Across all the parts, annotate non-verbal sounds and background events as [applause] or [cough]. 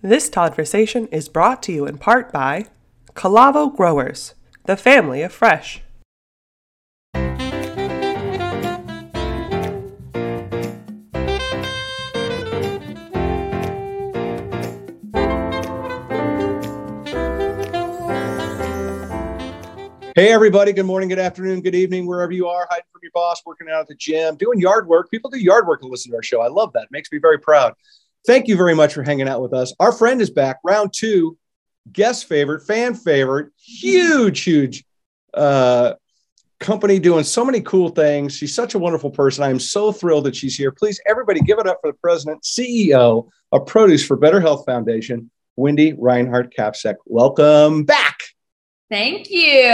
This conversation is brought to you in part by Calavo Growers, the family of fresh. Hey, everybody. Good morning, good afternoon, good evening, wherever you are, hiding from your boss, working out at the gym, doing yard work. People do yard work and listen to our show. I love that. It makes me very proud. Thank you very much for hanging out with us. Our friend is back, round two, guest favorite, fan favorite, huge, huge uh, company doing so many cool things. She's such a wonderful person. I am so thrilled that she's here. Please, everybody, give it up for the president, CEO of Produce for Better Health Foundation, Wendy Reinhardt Kapsak. Welcome back. Thank you.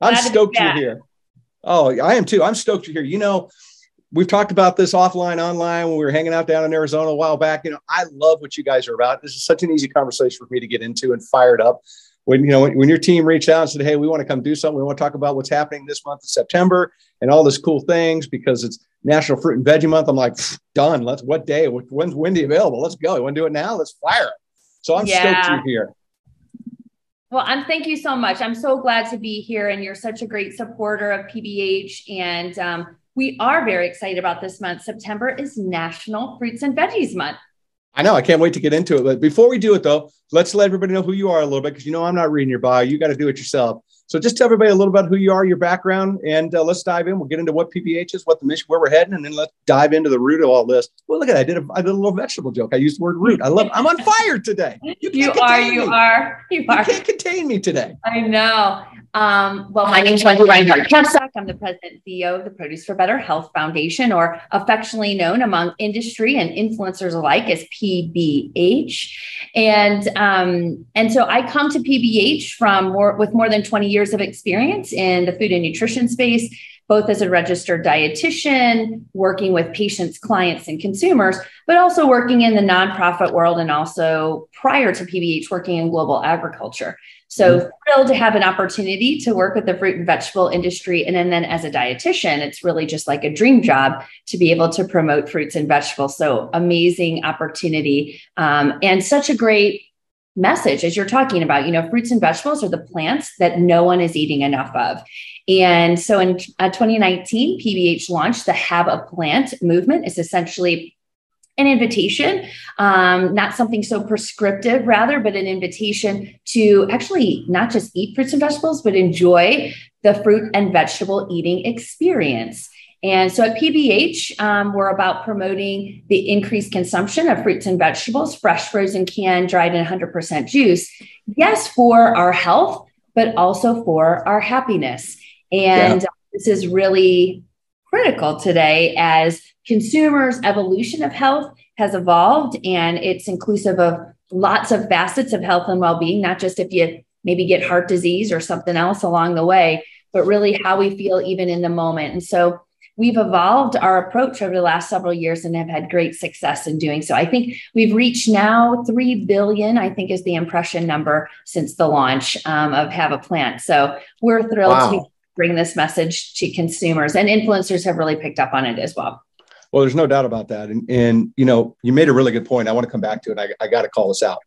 I'm Glad stoked you're here. Oh, I am too. I'm stoked you're here. You know, we've talked about this offline, online when we were hanging out down in Arizona a while back. You know, I love what you guys are about. This is such an easy conversation for me to get into and fired up. When you know when, when your team reached out and said, "Hey, we want to come do something. We want to talk about what's happening this month of September and all this cool things because it's National Fruit and Veggie Month." I'm like, done. Let's. What day? When's Wendy available? Let's go. You want to do it now? Let's fire it. So I'm stoked Yeah. you're here. Well, I'm thank you so much. I'm so glad to be here, and you're such a great supporter of PBH. And um, we are very excited about this month. September is National Fruits and Veggies Month. I know. I can't wait to get into it. But before we do it, though, let's let everybody know who you are a little bit because you know I'm not reading your bio. You got to do it yourself. So just tell everybody a little about who you are, your background, and uh, let's dive in. We'll get into what PBH is, what the mission, where we're heading, and then let's dive into the root of all this. Well, look at that. I did a, I did a little vegetable joke. I used the word root. I love. I'm on fire today. You, You are, you me. are, you You are. can't contain me today. I know. Um, well, my name is Wendy Reinhardt Kapsak. I'm the president and CEO of the Produce for Better Health Foundation, or affectionately known among industry and influencers alike as PBH. And um, and so I come to PBH from more with more than 20 years of experience in the food and nutrition space, both as a registered dietitian, working with patients, clients, and consumers, but also working in the nonprofit world and also prior to PBH working in global agriculture. So thrilled to have an opportunity to work with the fruit and vegetable industry. And then, then as a dietitian, it's really just like a dream job to be able to promote fruits and vegetables. So amazing opportunity um, and such a great message as you're talking about. You know, fruits and vegetables are the plants that no one is eating enough of. And so in uh, 2019, PBH launched the Have a Plant movement. It's essentially an invitation, um, not something so prescriptive, rather, but an invitation to actually not just eat fruits and vegetables, but enjoy the fruit and vegetable eating experience. And so at PBH, um, we're about promoting the increased consumption of fruits and vegetables, fresh, frozen, canned, dried, and 100% juice. Yes, for our health, but also for our happiness. And this is really critical today as consumers' evolution of health has evolved and it's inclusive of lots of facets of health and well-being not just if you maybe get heart disease or something else along the way but really how we feel even in the moment. And so we've evolved our approach over the last several years and have had great success in doing so. I think we've reached now 3 billion i think is the impression number since the launch um, of have a plant. So we're thrilled Wow. to bring this message to consumers and influencers have really picked up on it as well Well, there's no doubt about that. And, and you know, you made a really good point. I want to come back to it. I, I got to call this out.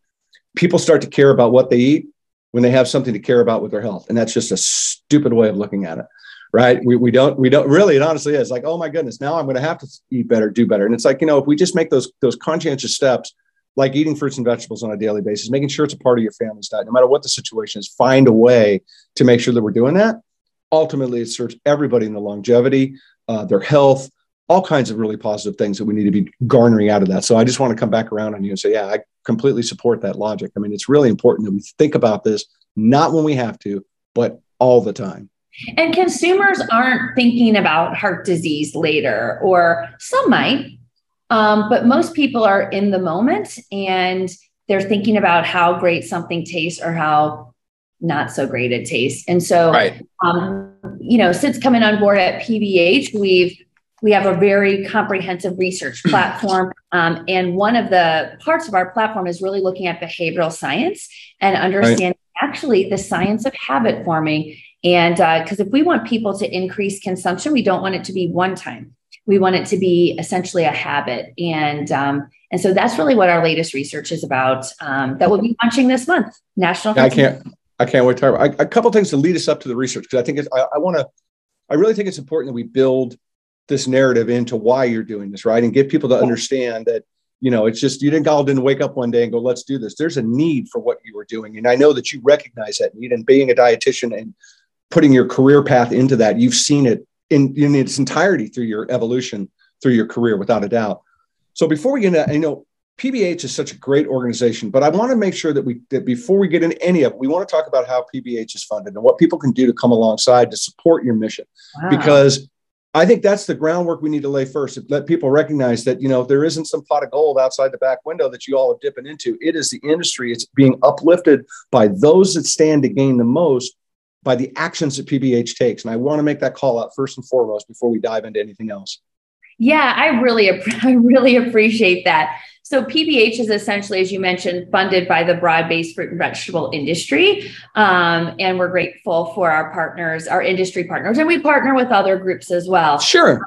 People start to care about what they eat when they have something to care about with their health. And that's just a stupid way of looking at it. Right. We, we don't, we don't really, it honestly is like, oh my goodness, now I'm going to have to eat better, do better. And it's like, you know, if we just make those, those conscientious steps, like eating fruits and vegetables on a daily basis, making sure it's a part of your family's diet, no matter what the situation is, find a way to make sure that we're doing that. Ultimately, it serves everybody in the longevity, uh, their health, all kinds of really positive things that we need to be garnering out of that. So I just want to come back around on you and say, yeah, I completely support that logic. I mean, it's really important that we think about this, not when we have to, but all the time. And consumers aren't thinking about heart disease later, or some might, um, but most people are in the moment and they're thinking about how great something tastes or how not so great at taste. And so, Right. um, you know, since coming on board at PBH, we've we have a very comprehensive research [clears throat] platform, um, and one of the parts of our platform is really looking at behavioral science and understanding actually the science of habit forming. And because if we want people to increase consumption, we don't want it to be one time. We want it to be essentially a habit. And, um, and so that's really what our latest research is about um, that we'll be launching this month. National. I can't, I can't wait to talk about a couple things to lead us up to the research because I think it's, I, I want to, I really think it's important that we build this narrative into why you're doing this, right? And get people to understand that, you know, it's just you didn't all didn't wake up one day and go, let's do this. There's a need for what you were doing. And I know that you recognize that need and being a dietitian and putting your career path into that, you've seen it in, in its entirety through your evolution, through your career, without a doubt. So before we get into, you know, PBH is such a great organization, but I want to make sure that we that before we get into any of it, we want to talk about how PBH is funded and what people can do to come alongside to support your mission. Wow. Because I think that's the groundwork we need to lay first. Let people recognize that you know there isn't some pot of gold outside the back window that you all are dipping into. It is the industry. It's being uplifted by those that stand to gain the most by the actions that PBH takes. And I want to make that call out first and foremost before we dive into anything else. Yeah, I really, [laughs] I really appreciate that. So PBH is essentially, as you mentioned, funded by the broad-based fruit and vegetable industry, um, and we're grateful for our partners, our industry partners, and we partner with other groups as well. Sure.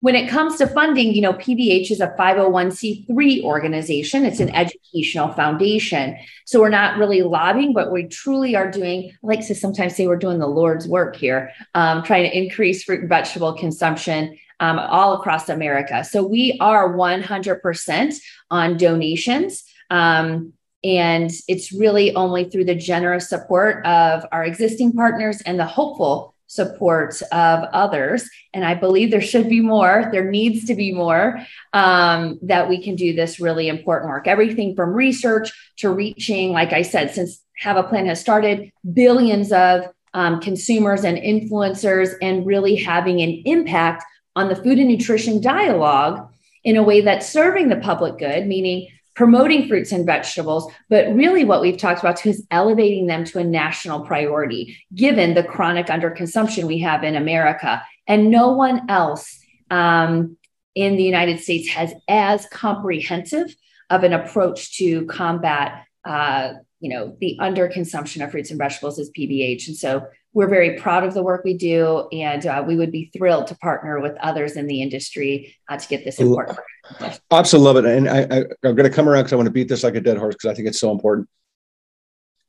When it comes to funding, you know, PBH is a 501c3 organization. It's an educational foundation. So we're not really lobbying, but we truly are doing, I like to sometimes say we're doing the Lord's work here, um, trying to increase fruit and vegetable consumption um, all across America. So we are 100% on donations. Um, and it's really only through the generous support of our existing partners and the hopeful support of others. And I believe there should be more, there needs to be more um, that we can do this really important work. Everything from research to reaching, like I said, since Have a Plant has started, billions of um, consumers and influencers, and really having an impact on the food and nutrition dialogue in a way that's serving the public good, meaning promoting fruits and vegetables. But really, what we've talked about too is elevating them to a national priority, given the chronic underconsumption we have in America. And no one else um, in the United States has as comprehensive of an approach to combat. Uh, you know the underconsumption of fruits and vegetables as PBH, and so we're very proud of the work we do, and uh, we would be thrilled to partner with others in the industry uh, to get this important. Absolutely love it, and I, I'm going to come around because I want to beat this like a dead horse because I think it's so important.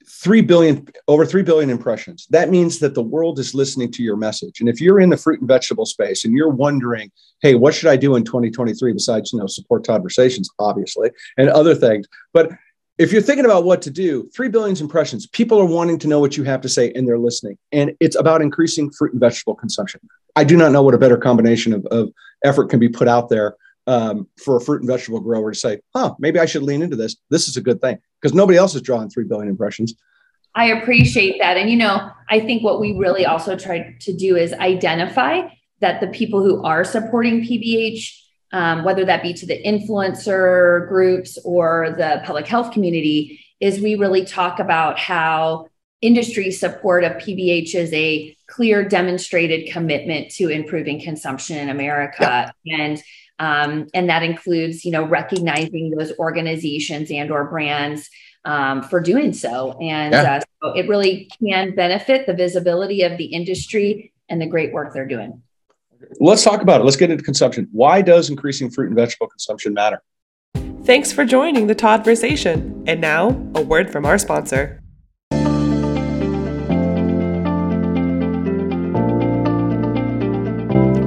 Three billion, over three billion impressions. That means that the world is listening to your message. And if you're in the fruit and vegetable space and you're wondering, hey, what should I do in 2023 besides you know support conversations, obviously, and other things, but if you're thinking about what to do, three billion impressions, people are wanting to know what you have to say and they're listening. And it's about increasing fruit and vegetable consumption. I do not know what a better combination of, of effort can be put out there um, for a fruit and vegetable grower to say, huh, maybe I should lean into this. This is a good thing because nobody else is drawing 3 billion impressions. I appreciate that. And, you know, I think what we really also try to do is identify that the people who are supporting PBH um, whether that be to the influencer groups or the public health community, is we really talk about how industry support of PBH is a clear demonstrated commitment to improving consumption in America. And um, and that includes, you know, recognizing those organizations and or brands um, for doing so. And yeah. uh, so it really can benefit the visibility of the industry and the great work they're doing. Let's talk about it. Let's get into consumption. Why does increasing fruit and vegetable consumption matter? Thanks for joining the Toddversation. And now, a word from our sponsor.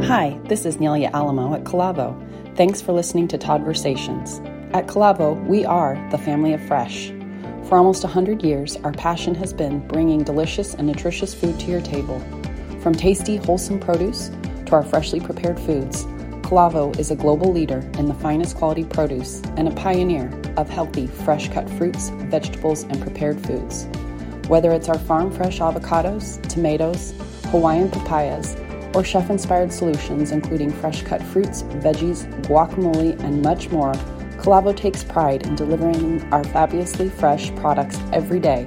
Hi, this is Nelia Alamo at Calavo. Thanks for listening to Toddversations. At Calavo, we are the family of fresh. For almost 100 years, our passion has been bringing delicious and nutritious food to your table. From tasty, wholesome produce to our freshly prepared foods, Calavo is a global leader in the finest quality produce and a pioneer of healthy, fresh cut fruits, vegetables, and prepared foods. Whether it's our farm fresh avocados, tomatoes, Hawaiian papayas, or chef inspired solutions including fresh cut fruits, veggies, guacamole, and much more, Calavo takes pride in delivering our fabulously fresh products every day.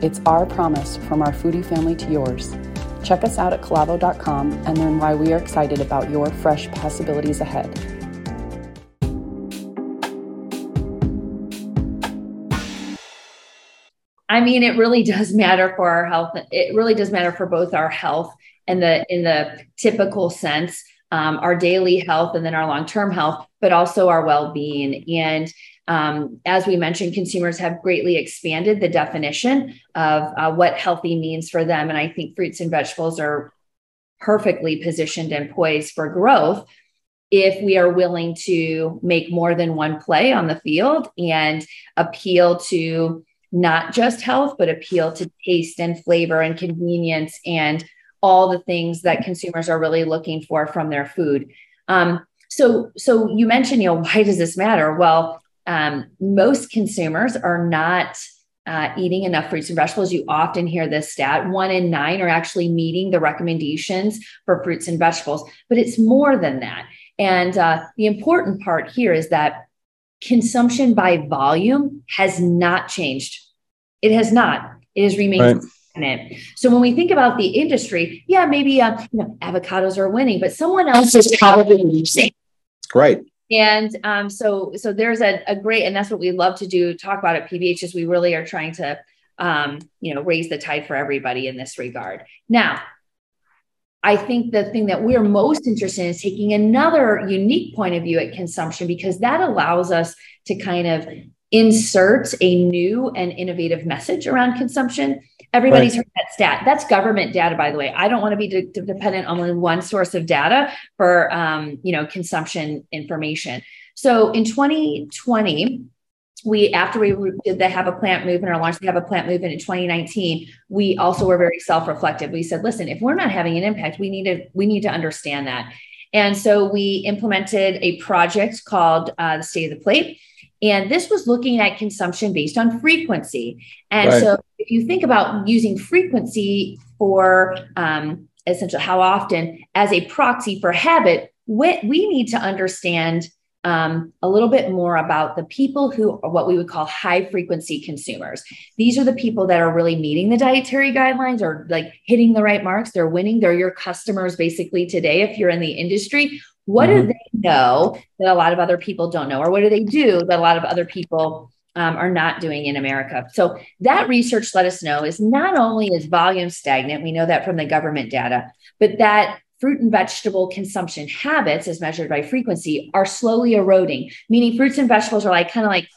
It's our promise from our foodie family to yours. Check us out at calavo.com and learn why we are excited about your fresh possibilities ahead. I mean, it really does matter for our health. It really does matter for both our health and the in the typical sense. um, our daily health and then our long term health, but also our well being. And um, as we mentioned, consumers have greatly expanded the definition of uh, what healthy means for them. And I think fruits and vegetables are perfectly positioned and poised for growth if we are willing to make more than one play on the field and appeal to not just health, but appeal to taste and flavor and convenience and all the things that consumers are really looking for from their food. Um, so, so you mentioned, you know, why does this matter? Well, um, most consumers are not uh, eating enough fruits and vegetables. You often hear this stat: one in nine are actually meeting the recommendations for fruits and vegetables, but it's more than that. And uh, the important part here is that consumption by volume has not changed. It has not. It has remained right. So when we think about the industry, yeah, maybe uh, you know, avocados are winning, but someone else is probably losing. Right. And um, so, so there's a, a, great, and that's what we love to do. Talk about at PBH is we really are trying to, um, you know, raise the tide for everybody in this regard. Now, I think the thing that we're most interested in is taking another unique point of view at consumption because that allows us to kind of insert a new and innovative message around consumption. Everybody's right. heard that stat. That's government data, by the way. I don't want to be de- dependent on only one source of data for, um, you know, consumption information. So in 2020, we after we did the have a plant movement or launched the have a plant movement in 2019 we also were very self-reflective we said listen if we're not having an impact we need to we need to understand that and so we implemented a project called uh, the state of the plate and this was looking at consumption based on frequency. And right. so if you think about using frequency for um, essentially how often as a proxy for habit, we, we need to understand um, a little bit more about the people who are what we would call high frequency consumers. These are the people that are really meeting the dietary guidelines or like hitting the right marks. They're winning. They're your customers basically today if you're in the industry. What mm-hmm. do they know that a lot of other people don't know? Or what do they do that a lot of other people um, are not doing in America? So that research let us know is not only is volume stagnant, we know that from the government data, but that fruit and vegetable consumption habits as measured by frequency are slowly eroding meaning fruits and vegetables are like kind of like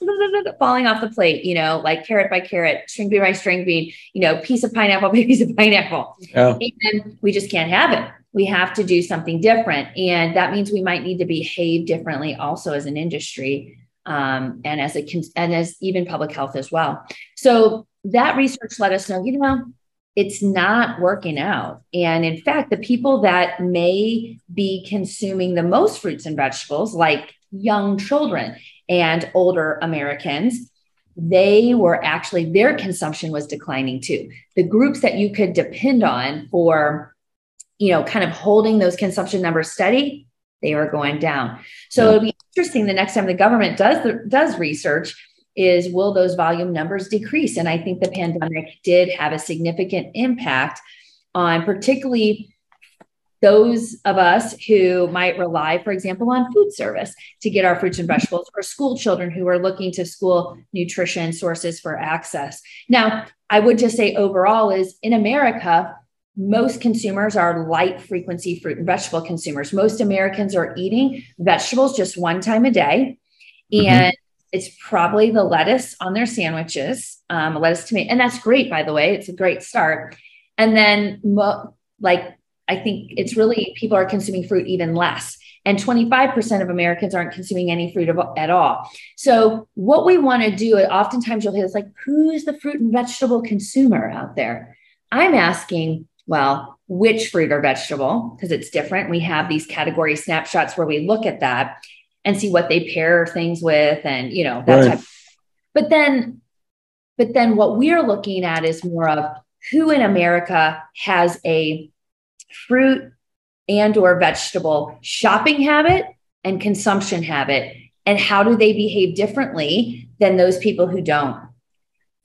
[laughs] falling off the plate you know like carrot by carrot string bean by string bean you know piece of pineapple [laughs] by piece of pineapple and we just can't have it we have to do something different. And that means we might need to behave differently also as an industry um, and as a and as even public health as well. So that research let us know, you know, it's not working out. And in fact, the people that may be consuming the most fruits and vegetables, like young children and older Americans, they were actually their consumption was declining too. The groups that you could depend on for you know, kind of holding those consumption numbers steady, they are going down. So yeah. it'll be interesting the next time the government does the, does research is will those volume numbers decrease? And I think the pandemic did have a significant impact on particularly those of us who might rely, for example, on food service to get our fruits and vegetables, or school children who are looking to school nutrition sources for access. Now, I would just say overall is in America, most consumers are light frequency fruit and vegetable consumers. Most Americans are eating vegetables just one time a day. Mm-hmm. It's probably the lettuce on their sandwiches, um, lettuce tomato. And that's great, by the way. It's a great start. And then, mo- like, I think it's really people are consuming fruit even less. And 25% of Americans aren't consuming any fruit at all. So, what we want to do, oftentimes you'll hear it's like, who's the fruit and vegetable consumer out there? I'm asking, well, which fruit or vegetable, because it's different. We have these category snapshots where we look at that and see what they pair things with and, you know, that right. type. But then, but then what we're looking at is more of who in America has a fruit and or vegetable shopping habit and consumption habit and how do they behave differently than those people who don't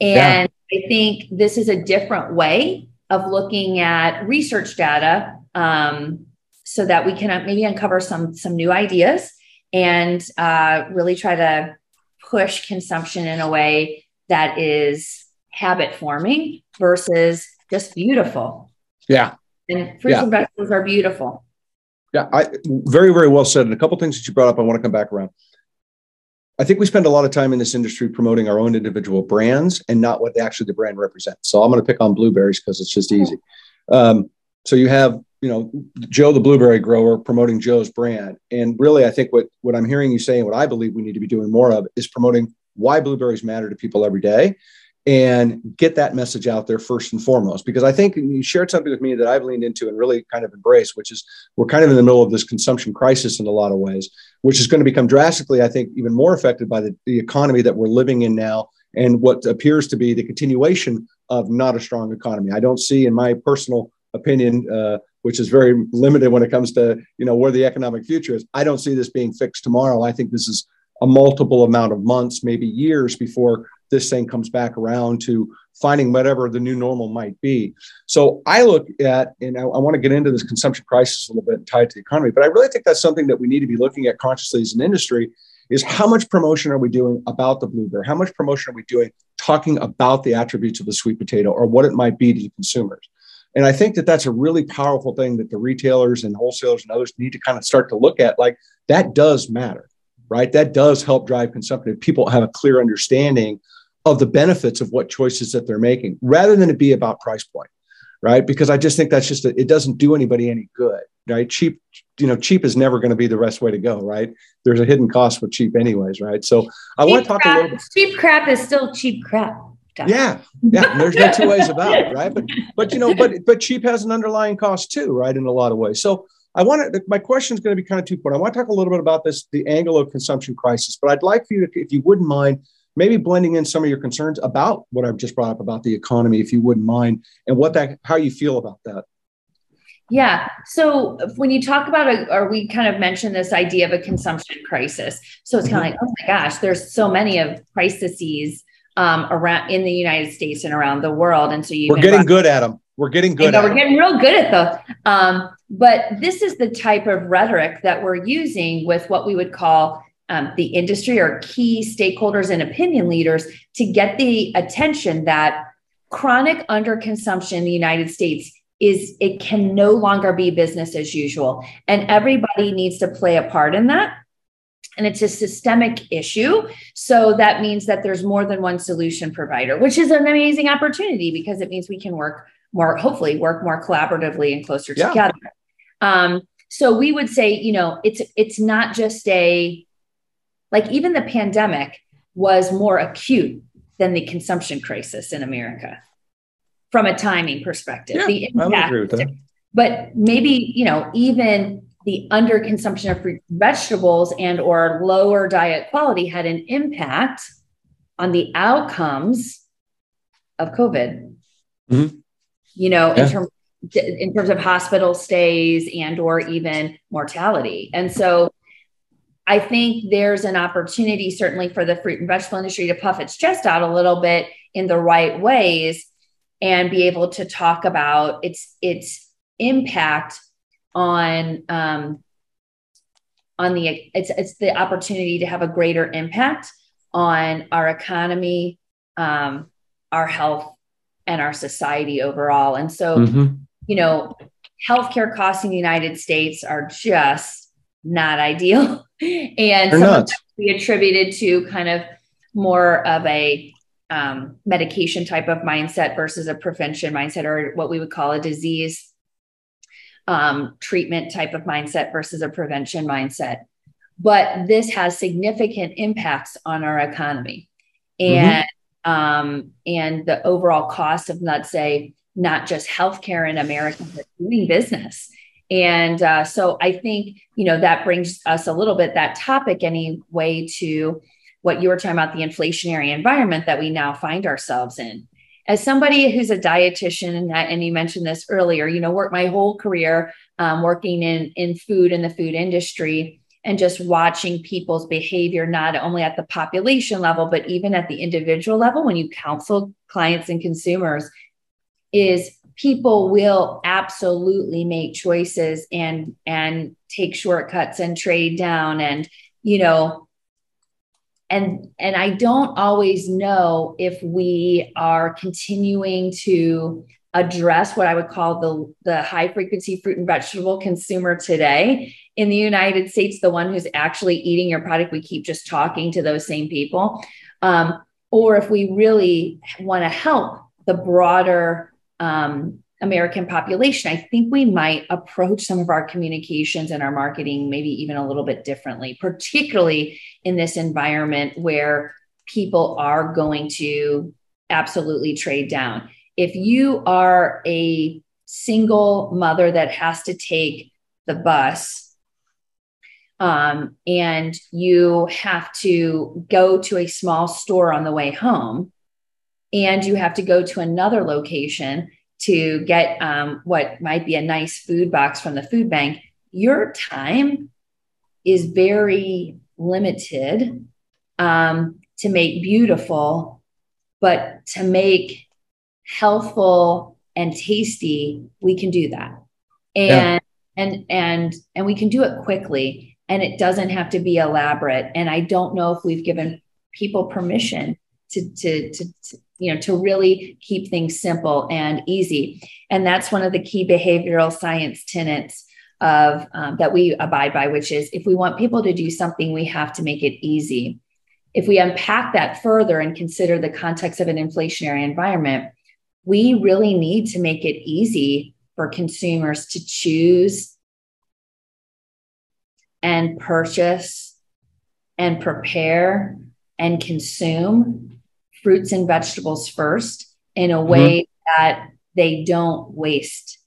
and yeah. i think this is a different way of looking at research data um, so that we can uh, maybe uncover some some new ideas and uh, really try to push consumption in a way that is habit forming versus just beautiful. Yeah. And fruits yeah. and vegetables are beautiful. Yeah, I very, very well said. And a couple things that you brought up, I want to come back around. I think we spend a lot of time in this industry promoting our own individual brands and not what actually the brand represents. So I'm going to pick on blueberries because it's just easy. Um, so you have, you know, Joe the blueberry grower promoting Joe's brand, and really, I think what what I'm hearing you saying, what I believe we need to be doing more of, is promoting why blueberries matter to people every day, and get that message out there first and foremost. Because I think you shared something with me that I've leaned into and really kind of embraced, which is we're kind of in the middle of this consumption crisis in a lot of ways, which is going to become drastically, I think, even more affected by the, the economy that we're living in now and what appears to be the continuation of not a strong economy. I don't see, in my personal opinion, uh, which is very limited when it comes to you know where the economic future is. I don't see this being fixed tomorrow. I think this is a multiple amount of months, maybe years before this thing comes back around to finding whatever the new normal might be. So I look at, and I, I want to get into this consumption crisis a little bit tied to the economy, but I really think that's something that we need to be looking at consciously as an industry is how much promotion are we doing about the blueberry? How much promotion are we doing talking about the attributes of the sweet potato or what it might be to the consumers? And I think that that's a really powerful thing that the retailers and wholesalers and others need to kind of start to look at. Like that does matter, right? That does help drive consumption. People have a clear understanding of the benefits of what choices that they're making rather than it be about price point right because i just think that's just a, it doesn't do anybody any good right cheap you know cheap is never going to be the best way to go right there's a hidden cost with cheap anyways right so i want to talk crap, a little bit cheap crap is still cheap crap yeah yeah there's no two ways about it right but but you know but but cheap has an underlying cost too right in a lot of ways so I want to, my question is going to be kind of two point. I want to talk a little bit about this, the angle of consumption crisis, but I'd like for you to, if you wouldn't mind, maybe blending in some of your concerns about what I've just brought up about the economy, if you wouldn't mind, and what that how you feel about that. Yeah. So when you talk about a, or we kind of mentioned this idea of a consumption crisis. So it's kind of mm-hmm. like, oh my gosh, there's so many of crises um, around in the United States and around the world. And so you we're getting good at them. We're getting good. Know, we're getting real good at them. Um, but this is the type of rhetoric that we're using with what we would call um, the industry or key stakeholders and opinion leaders to get the attention that chronic underconsumption in the United States is it can no longer be business as usual and everybody needs to play a part in that and it's a systemic issue so that means that there's more than one solution provider which is an amazing opportunity because it means we can work more hopefully work more collaboratively and closer yeah. together um, so we would say you know it's it's not just a like even the pandemic was more acute than the consumption crisis in America from a timing perspective. Yeah, the impact, I agree with that. But maybe, you know, even the underconsumption of fruit vegetables and or lower diet quality had an impact on the outcomes of COVID. Mm-hmm. You know, yeah. in terms in terms of hospital stays and or even mortality. And so I think there's an opportunity, certainly for the fruit and vegetable industry, to puff its chest out a little bit in the right ways and be able to talk about its its impact on um, on the it's it's the opportunity to have a greater impact on our economy, um, our health, and our society overall. And so, mm-hmm. you know, healthcare costs in the United States are just not ideal. [laughs] and some of that be attributed to kind of more of a um, medication type of mindset versus a prevention mindset or what we would call a disease um, treatment type of mindset versus a prevention mindset. But this has significant impacts on our economy and mm-hmm. um, and the overall cost of let's say not just healthcare in America, but doing business. And uh, so I think, you know, that brings us a little bit that topic anyway to what you were talking about the inflationary environment that we now find ourselves in. As somebody who's a dietitian, and, and you mentioned this earlier, you know, worked my whole career um, working in, in food in the food industry and just watching people's behavior, not only at the population level, but even at the individual level when you counsel clients and consumers, is people will absolutely make choices and and take shortcuts and trade down and you know and and i don't always know if we are continuing to address what I would call the, the high frequency fruit and vegetable consumer today. In the United States, the one who's actually eating your product, we keep just talking to those same people. Um, or if we really want to help the broader um, American population, I think we might approach some of our communications and our marketing maybe even a little bit differently, particularly in this environment where people are going to absolutely trade down. If you are a single mother that has to take the bus um, and you have to go to a small store on the way home and you have to go to another location to get um, what might be a nice food box from the food bank, your time is very limited um, to make beautiful, but to make healthful and tasty, we can do that. And yeah. and and and we can do it quickly and it doesn't have to be elaborate. And I don't know if we've given people permission to, to, to, to you know to really keep things simple and easy. And that's one of the key behavioral science tenets of um, that we abide by which is if we want people to do something we have to make it easy. If we unpack that further and consider the context of an inflationary environment we really need to make it easy for consumers to choose and purchase and prepare and consume fruits and vegetables first in a way mm-hmm. that they don't waste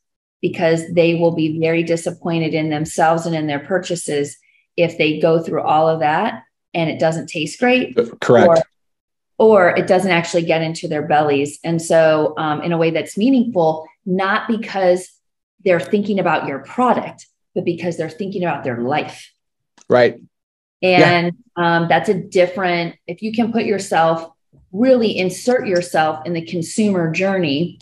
because they will be very disappointed in themselves and in their purchases if they go through all of that and it doesn't taste great. Correct. Or, or it doesn't actually get into their bellies. And so, um, in a way that's meaningful, not because they're thinking about your product, but because they're thinking about their life. Right. And yeah. um, that's a different, if you can put yourself really insert yourself in the consumer journey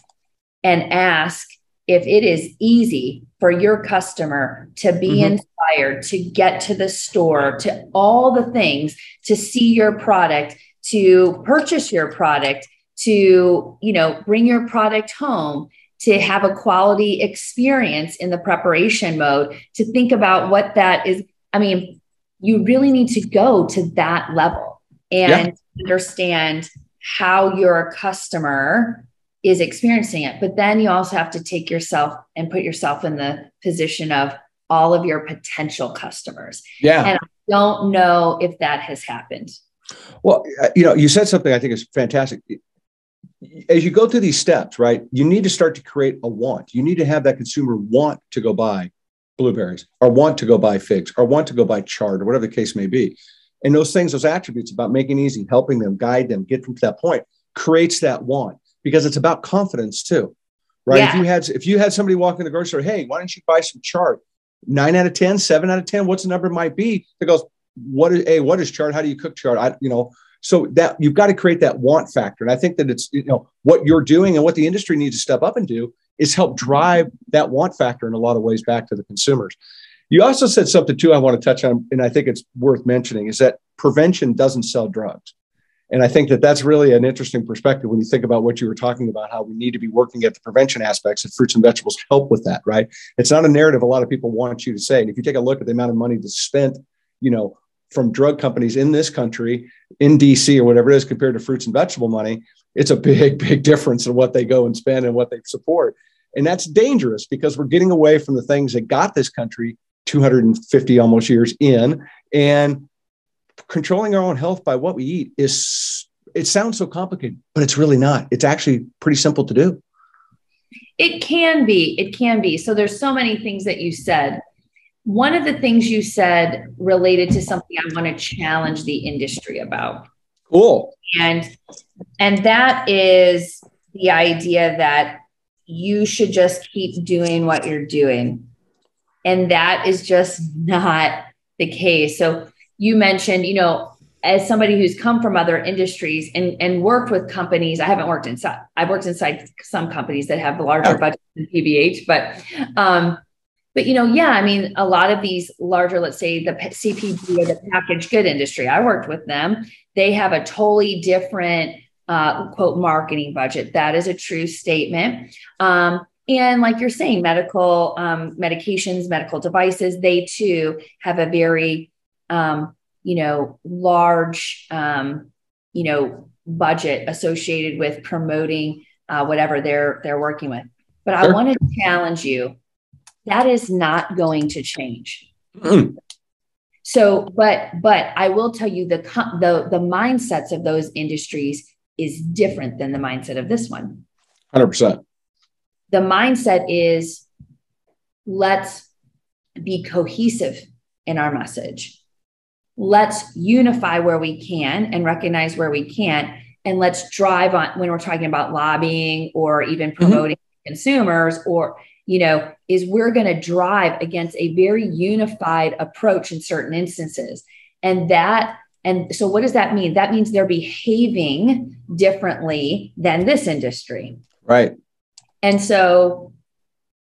and ask if it is easy for your customer to be mm-hmm. inspired to get to the store to all the things to see your product to purchase your product to you know bring your product home to have a quality experience in the preparation mode to think about what that is. I mean you really need to go to that level. And yeah understand how your customer is experiencing it. But then you also have to take yourself and put yourself in the position of all of your potential customers. Yeah. And I don't know if that has happened. Well, uh, you know, you said something I think is fantastic. As you go through these steps, right, you need to start to create a want. You need to have that consumer want to go buy blueberries or want to go buy figs or want to go buy chard or whatever the case may be. And those things, those attributes about making easy, helping them, guide them, get them to that point, creates that want because it's about confidence too, right? Yeah. If you had if you had somebody walk in the grocery store, hey, why don't you buy some chard? Nine out of ten, seven out of 10, what's the number might be? That goes, what is a what is chard? How do you cook chard? I, you know, so that you've got to create that want factor. And I think that it's, you know, what you're doing and what the industry needs to step up and do is help drive that want factor in a lot of ways back to the consumers. You also said something too I want to touch on, and I think it's worth mentioning is that prevention doesn't sell drugs. And I think that that's really an interesting perspective when you think about what you were talking about, how we need to be working at the prevention aspects of fruits and vegetables help with that, right? It's not a narrative a lot of people want you to say. And if you take a look at the amount of money that's spent, you know, from drug companies in this country, in DC or whatever it is, compared to fruits and vegetable money, it's a big, big difference in what they go and spend and what they support. And that's dangerous because we're getting away from the things that got this country 250 almost years in. And controlling our own health by what we eat is it sounds so complicated but it's really not. It's actually pretty simple to do. It can be it can be. So there's so many things that you said. One of the things you said related to something i want to challenge the industry about. Cool. And and that is the idea that you should just keep doing what you're doing and that is just not the case. So you mentioned, you know, as somebody who's come from other industries and, and worked with companies, I haven't worked inside, I've worked inside some companies that have larger budgets than PBH, but, um, but you know, yeah, I mean, a lot of these larger, let's say the CPG or the packaged good industry, I worked with them. They have a totally different uh, quote marketing budget. That is a true statement. Um, and like you're saying, medical um, medications, medical devices, they too have a very, um, you know, large, um, you know, budget associated with promoting uh, whatever they're they're working with. But sure. I want to challenge you. That is not going to change. Mm. So, but but I will tell you the the the mindsets of those industries is different than the mindset of this one. Hundred percent the mindset is let's be cohesive in our message. Let's unify where we can and recognize where we can't. And let's drive on when we're talking about lobbying or even mm-hmm. promoting mm-hmm. consumers or, you know, is we're going to drive against a very unified approach in certain instances. And that and so, what does that mean? That means they're behaving differently than this industry. Right. And so,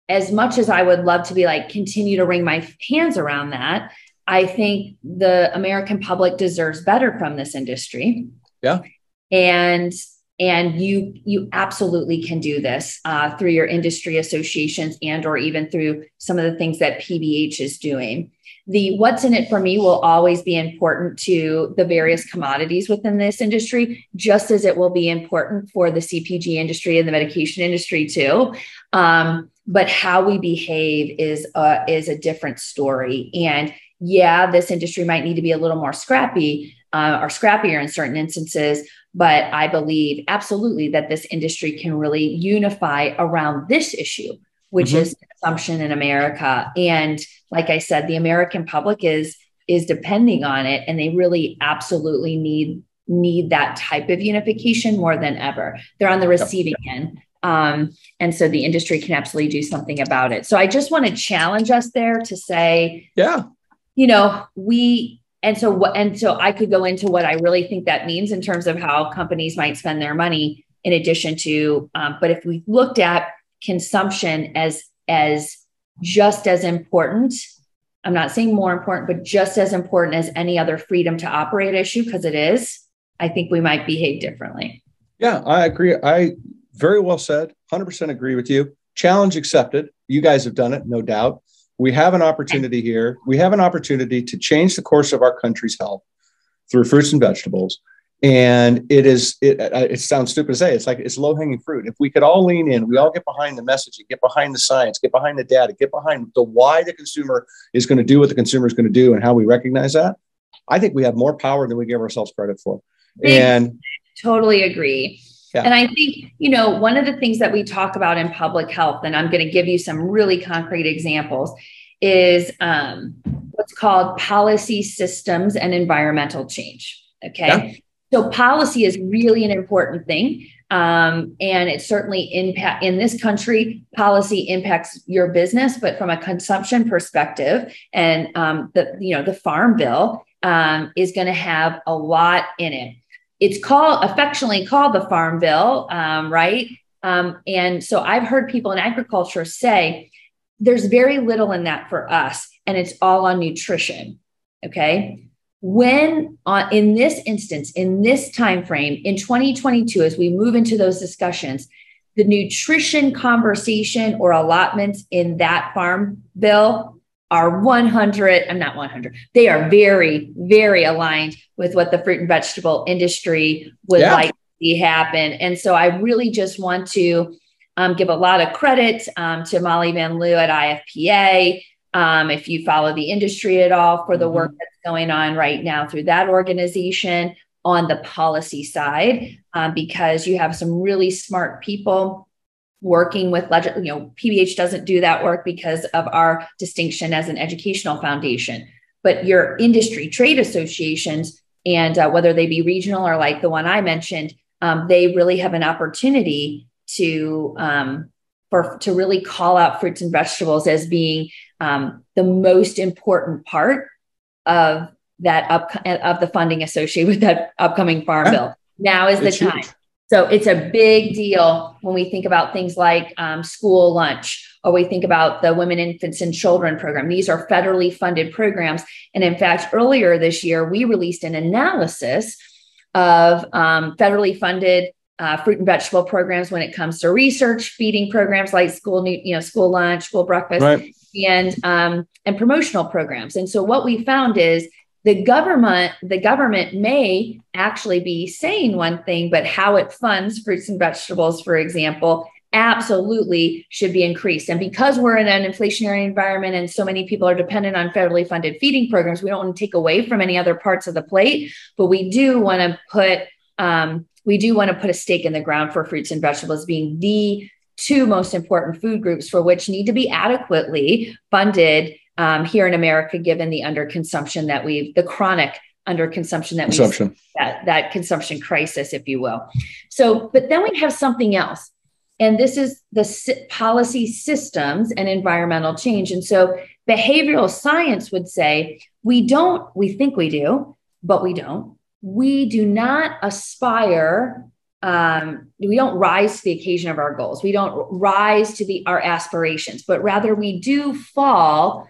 as much as I would love to be like, continue to wring my hands around that, I think the American public deserves better from this industry. Yeah. And and you you absolutely can do this uh, through your industry associations and or even through some of the things that pbh is doing the what's in it for me will always be important to the various commodities within this industry, just as it will be important for the CPG industry and the medication industry too. Um, but how we behave is a, is a different story. And yeah, this industry might need to be a little more scrappy uh, or scrappier in certain instances. But I believe absolutely that this industry can really unify around this issue, which mm-hmm. is consumption in America. And like I said, the American public is is depending on it, and they really absolutely need need that type of unification more than ever. They're on the receiving yep. end. Um, and so the industry can absolutely do something about it. So I just want to challenge us there to say, yeah, you know, we and so what and so I could go into what I really think that means in terms of how companies might spend their money in addition to um, but if we looked at consumption as as just as important. I'm not saying more important, but just as important as any other freedom to operate issue, because it is, I think we might behave differently. Yeah, I agree. I very well said. 100% agree with you. Challenge accepted. You guys have done it, no doubt. We have an opportunity here. We have an opportunity to change the course of our country's health through fruits and vegetables and it is it, it sounds stupid to say it's like it's low hanging fruit if we could all lean in we all get behind the messaging get behind the science get behind the data get behind the why the consumer is going to do what the consumer is going to do and how we recognize that i think we have more power than we give ourselves credit for and totally agree yeah. And I think, you know, one of the things that we talk about in public health, and I'm going to give you some really concrete examples, is um, what's called policy systems and environmental change. Okay. Yeah. So policy is really an important thing. Um, and it certainly impact in this country, policy impacts your business, but from a consumption perspective, and um, the you know the farm bill um, is going to have a lot in it. It's called affectionately called the farm bill, um, right? Um, and so I've heard people in agriculture say there's very little in that for us, and it's all on nutrition. Okay, when uh, in this instance in this time frame in 2022 as we move into those discussions the nutrition conversation or allotments in that farm bill are 100 i'm not 100 they are very very aligned with what the fruit and vegetable industry would yeah. like to see happen and so i really just want to um, give a lot of credit um, to Mollie Van Lieu at ifpa um, if you follow the industry at all for the mm-hmm. work that's going on right now through that organization on the policy side, um, because you have some really smart people working with. You know, PBH doesn't do that work because of our distinction as an educational foundation, but your industry trade associations and uh, whether they be regional or like the one I mentioned, um, they really have an opportunity to um, for to really call out fruits and vegetables as being um, the most important part of that up of the funding associated with that upcoming farm yeah. bill. Now is the time. Huge. So it's a big deal when we think about things like um, school lunch, or we think about the Women, Infants, and Children program. These are federally funded programs. And in fact, earlier this year, we released an analysis of um, federally funded uh, fruit and vegetable programs when it comes to research, feeding programs like school, you know, school lunch, school breakfast, right. And um, and promotional programs. And so what we found is the government the government may actually be saying one thing, but how it funds fruits and vegetables, for example, absolutely should be increased. And because we're in an inflationary environment and so many people are dependent on federally funded feeding programs, we don't want to take away from any other parts of the plate, but we do want to put um, we do want to put a stake in the ground for fruits and vegetables being the two most important food groups for which need to be adequately funded um, here in America, given the underconsumption that we've, the chronic underconsumption that consumption. that, that consumption crisis, if you will. So, but then we have something else. And this is the policy systems and environmental change. And so behavioral science would say we don't, we think we do, but we don't we do not aspire um, we don't rise to the occasion of our goals. We don't rise to the our aspirations but rather we do fall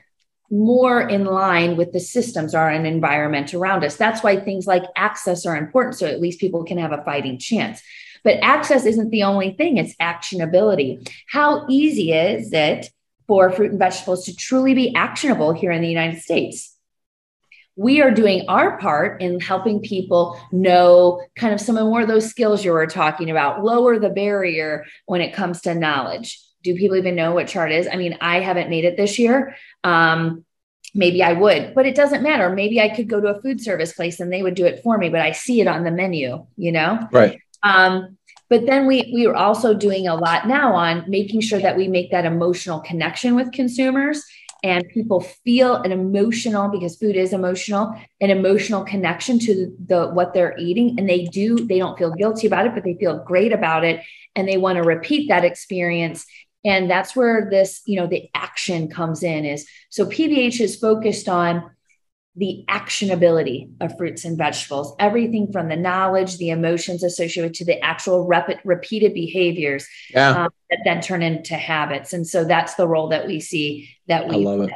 more in line with the systems or an environment around us. That's why things like access are important so at least people can have a fighting chance. But access isn't the only thing it's actionability. How easy is it for fruit and vegetables to truly be actionable here in the united states we are doing our part in helping people know kind of some of more of those skills you were talking about, lower the barrier when it comes to knowledge. Do people even know what chard is? I mean, I haven't made it this year. Um, maybe I would, but it doesn't matter. Maybe I could go to a food service place and they would do it for me, but I see it on the menu, you know? Right. Um, but then we we are also doing a lot now on making sure that we make that emotional connection with consumers and people feel an emotional because food is emotional an emotional connection to the what they're eating and they do they don't feel guilty about it but they feel great about it and they want to repeat that experience. And that's where this you know the action comes in is so pbh is focused on the actionability of fruits and vegetables, everything from the knowledge, the emotions associated to the actual rep- repeated behaviors yeah. um, that then turn into habits. And so that's the role that we see that we I love it.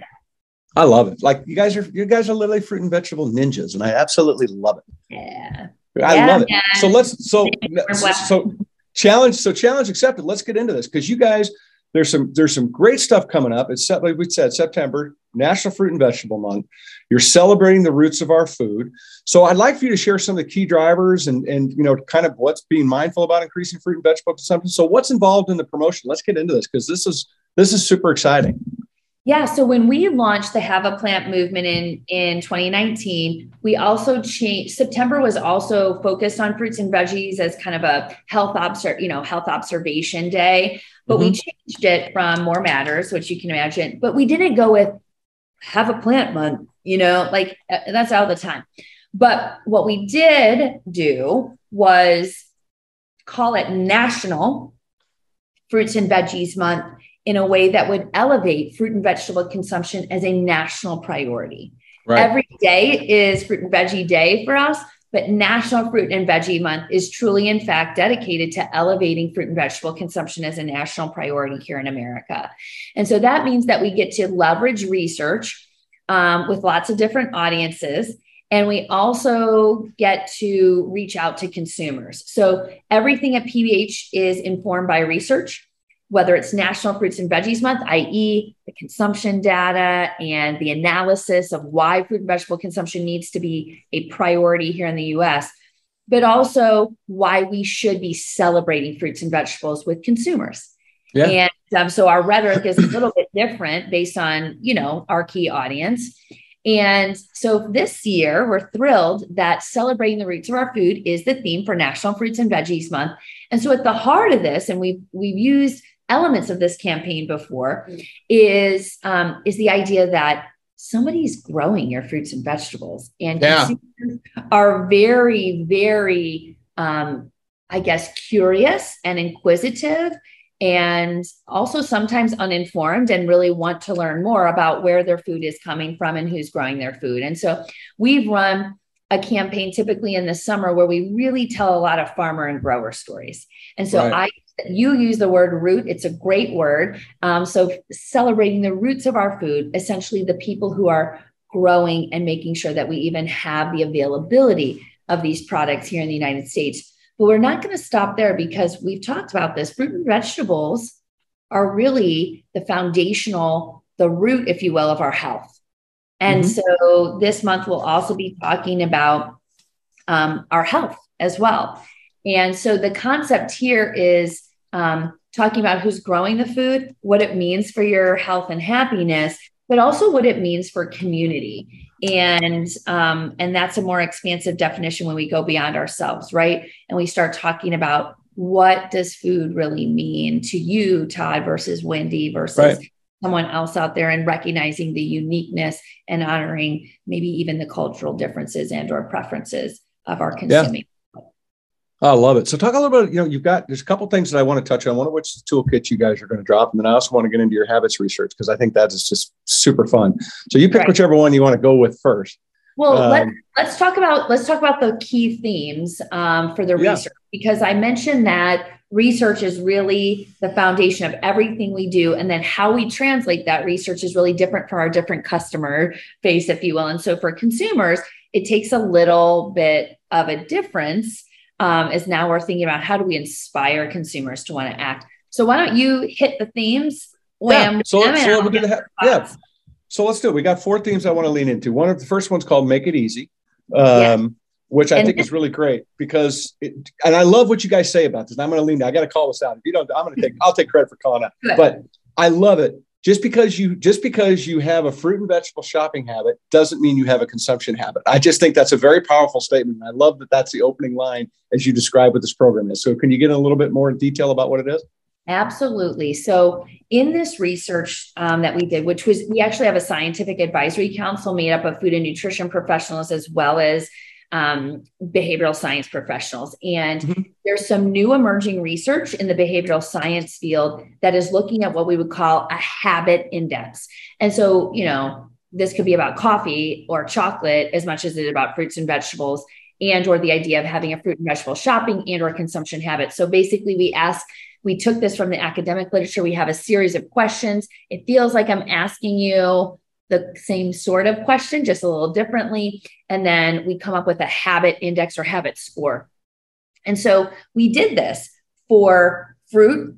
I love it. Like you guys are, you guys are literally fruit and vegetable ninjas, and I absolutely love it. Yeah, I yeah, love it. So let's so so, so challenge so challenge accepted. Let's get into this because you guys there's some there's some great stuff coming up. It's like we said, September, National Fruit and Vegetable Month. You're celebrating the roots of our food. So I'd like for you to share some of the key drivers and and you know kind of what's being mindful about increasing fruit and vegetable consumption. So what's involved in the promotion? Let's get into this because this is this is super exciting. Yeah. So when we launched the Have a Plant movement in, in 2019, we also changed September was also focused on fruits and veggies as kind of a health observe, you know, health observation day. But mm-hmm. we changed it from More Matters, which you can imagine, but we didn't go with have a plant month, you know, like uh, that's all the time. But what we did do was call it National Fruits and Veggies Month in a way that would elevate fruit and vegetable consumption as a national priority. Right. Every day is fruit and veggie day for us, but National Fruit and Veggie Month is truly, in fact, dedicated to elevating fruit and vegetable consumption as a national priority here in America. And so that means that we get to leverage research um, with lots of different audiences. And we also get to reach out to consumers. So everything at PBH is informed by research whether it's National Fruits and Veggies Month, i.e., the consumption data and the analysis of why fruit and vegetable consumption needs to be a priority here in the US, but also why we should be celebrating fruits and vegetables with consumers. Yeah. And um, so our rhetoric is a little bit different based on, you know, our key audience. And so this year, we're thrilled that celebrating the roots of our food is the theme for National Fruits and Veggies Month. And so at the heart of this, and we've we've used elements of this campaign before mm. is um, is the idea that somebody's growing your fruits and vegetables and yeah. are very very um, i guess curious and inquisitive and also sometimes uninformed and really want to learn more about where their food is coming from and who's growing their food and so we've run a campaign typically in the summer where we really tell a lot of farmer and grower stories and so right. i you use the word root it's a great word um, so celebrating the roots of our food essentially the people who are growing and making sure that we even have the availability of these products here in the United States. But we're not going to stop there because we've talked about this. Fruit and vegetables are really the foundational, the root, if you will, of our health. And mm-hmm. so this month we'll also be talking about um, our health as well. And so the concept here is um, talking about who's growing the food, what it means for your health and happiness, but also what it means for community. And um, and that's a more expansive definition when we go beyond ourselves, right? And we start talking about what does food really mean to you, Todd, versus Wendy versus right. someone else out there, and recognizing the uniqueness and honoring maybe even the cultural differences and or preferences of our consuming. Yeah. I love it. So talk a little bit, you know, you've got, there's a couple things that I want to touch on, one of which is the toolkit you guys are going to drop. And then I also want to get into your habits research because I think that is just super fun. So you pick right. whichever one you want to go with first. Well, um, let, let's talk about, let's talk about the key themes um, for the yeah. research, because I mentioned that research is really the foundation of everything we do. And then how we translate that research is really different for our different customer base, if you will. And so for consumers, it takes a little bit of a difference um, is now we're thinking about how do we inspire consumers to want to act. So why don't you hit the themes? Yeah. So, let's, so we'll do the, yeah. So let's do it. We got four themes I want to lean into. One of the first one's called "Make It Easy," um, yeah. which I and think is really great because, it, and I love what you guys say about this. I'm going to lean. I got to call this out. If you don't, I'm going to take. [laughs] I'll take credit for calling out. But I love it just because you just because you have a fruit and vegetable shopping habit doesn't mean you have a consumption habit i just think that's a very powerful statement i love that that's the opening line as you describe what this program is so can you get a little bit more detail about what it is absolutely so in this research um, that we did which was we actually have a scientific advisory council made up of food and nutrition professionals as well as um, behavioral science professionals. And mm-hmm. There's some new emerging research in the behavioral science field that is looking at what we would call a habit index. And so, you know, this could be about coffee or chocolate as much as it is about fruits and vegetables and or the idea of having a fruit and vegetable shopping and or consumption habit. So basically we ask we took this from the academic literature. We have a series of questions. It feels like I'm asking you the same sort of question, just a little differently. And then we come up with a habit index or habit score. And so we did this for fruit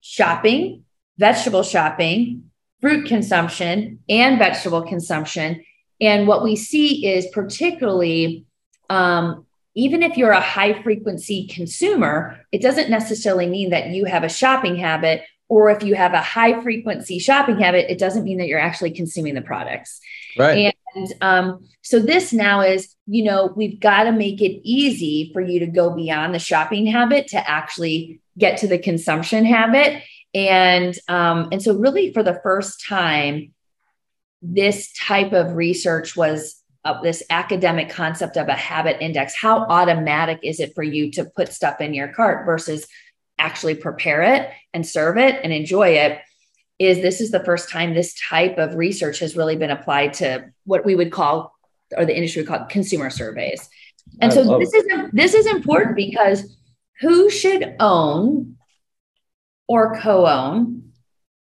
shopping, vegetable shopping, fruit consumption, and vegetable consumption. And what we see is particularly, um, even if you're a high frequency consumer, it doesn't necessarily mean that you have a shopping habit or if you have a high frequency shopping habit, it doesn't mean that you're actually consuming the products. Right. And um, so this now is, you know, we've got to make it easy for you to go beyond the shopping habit to actually get to the consumption habit. And um, and so really for the first time, this type of research was uh, this academic concept of a habit index. How automatic is it for you to put stuff in your cart versus actually prepare it and serve it and enjoy it is this is the first time this type of research has really been applied to what we would call or the industry would call consumer surveys and I so this it. is this is important because who should own or co-own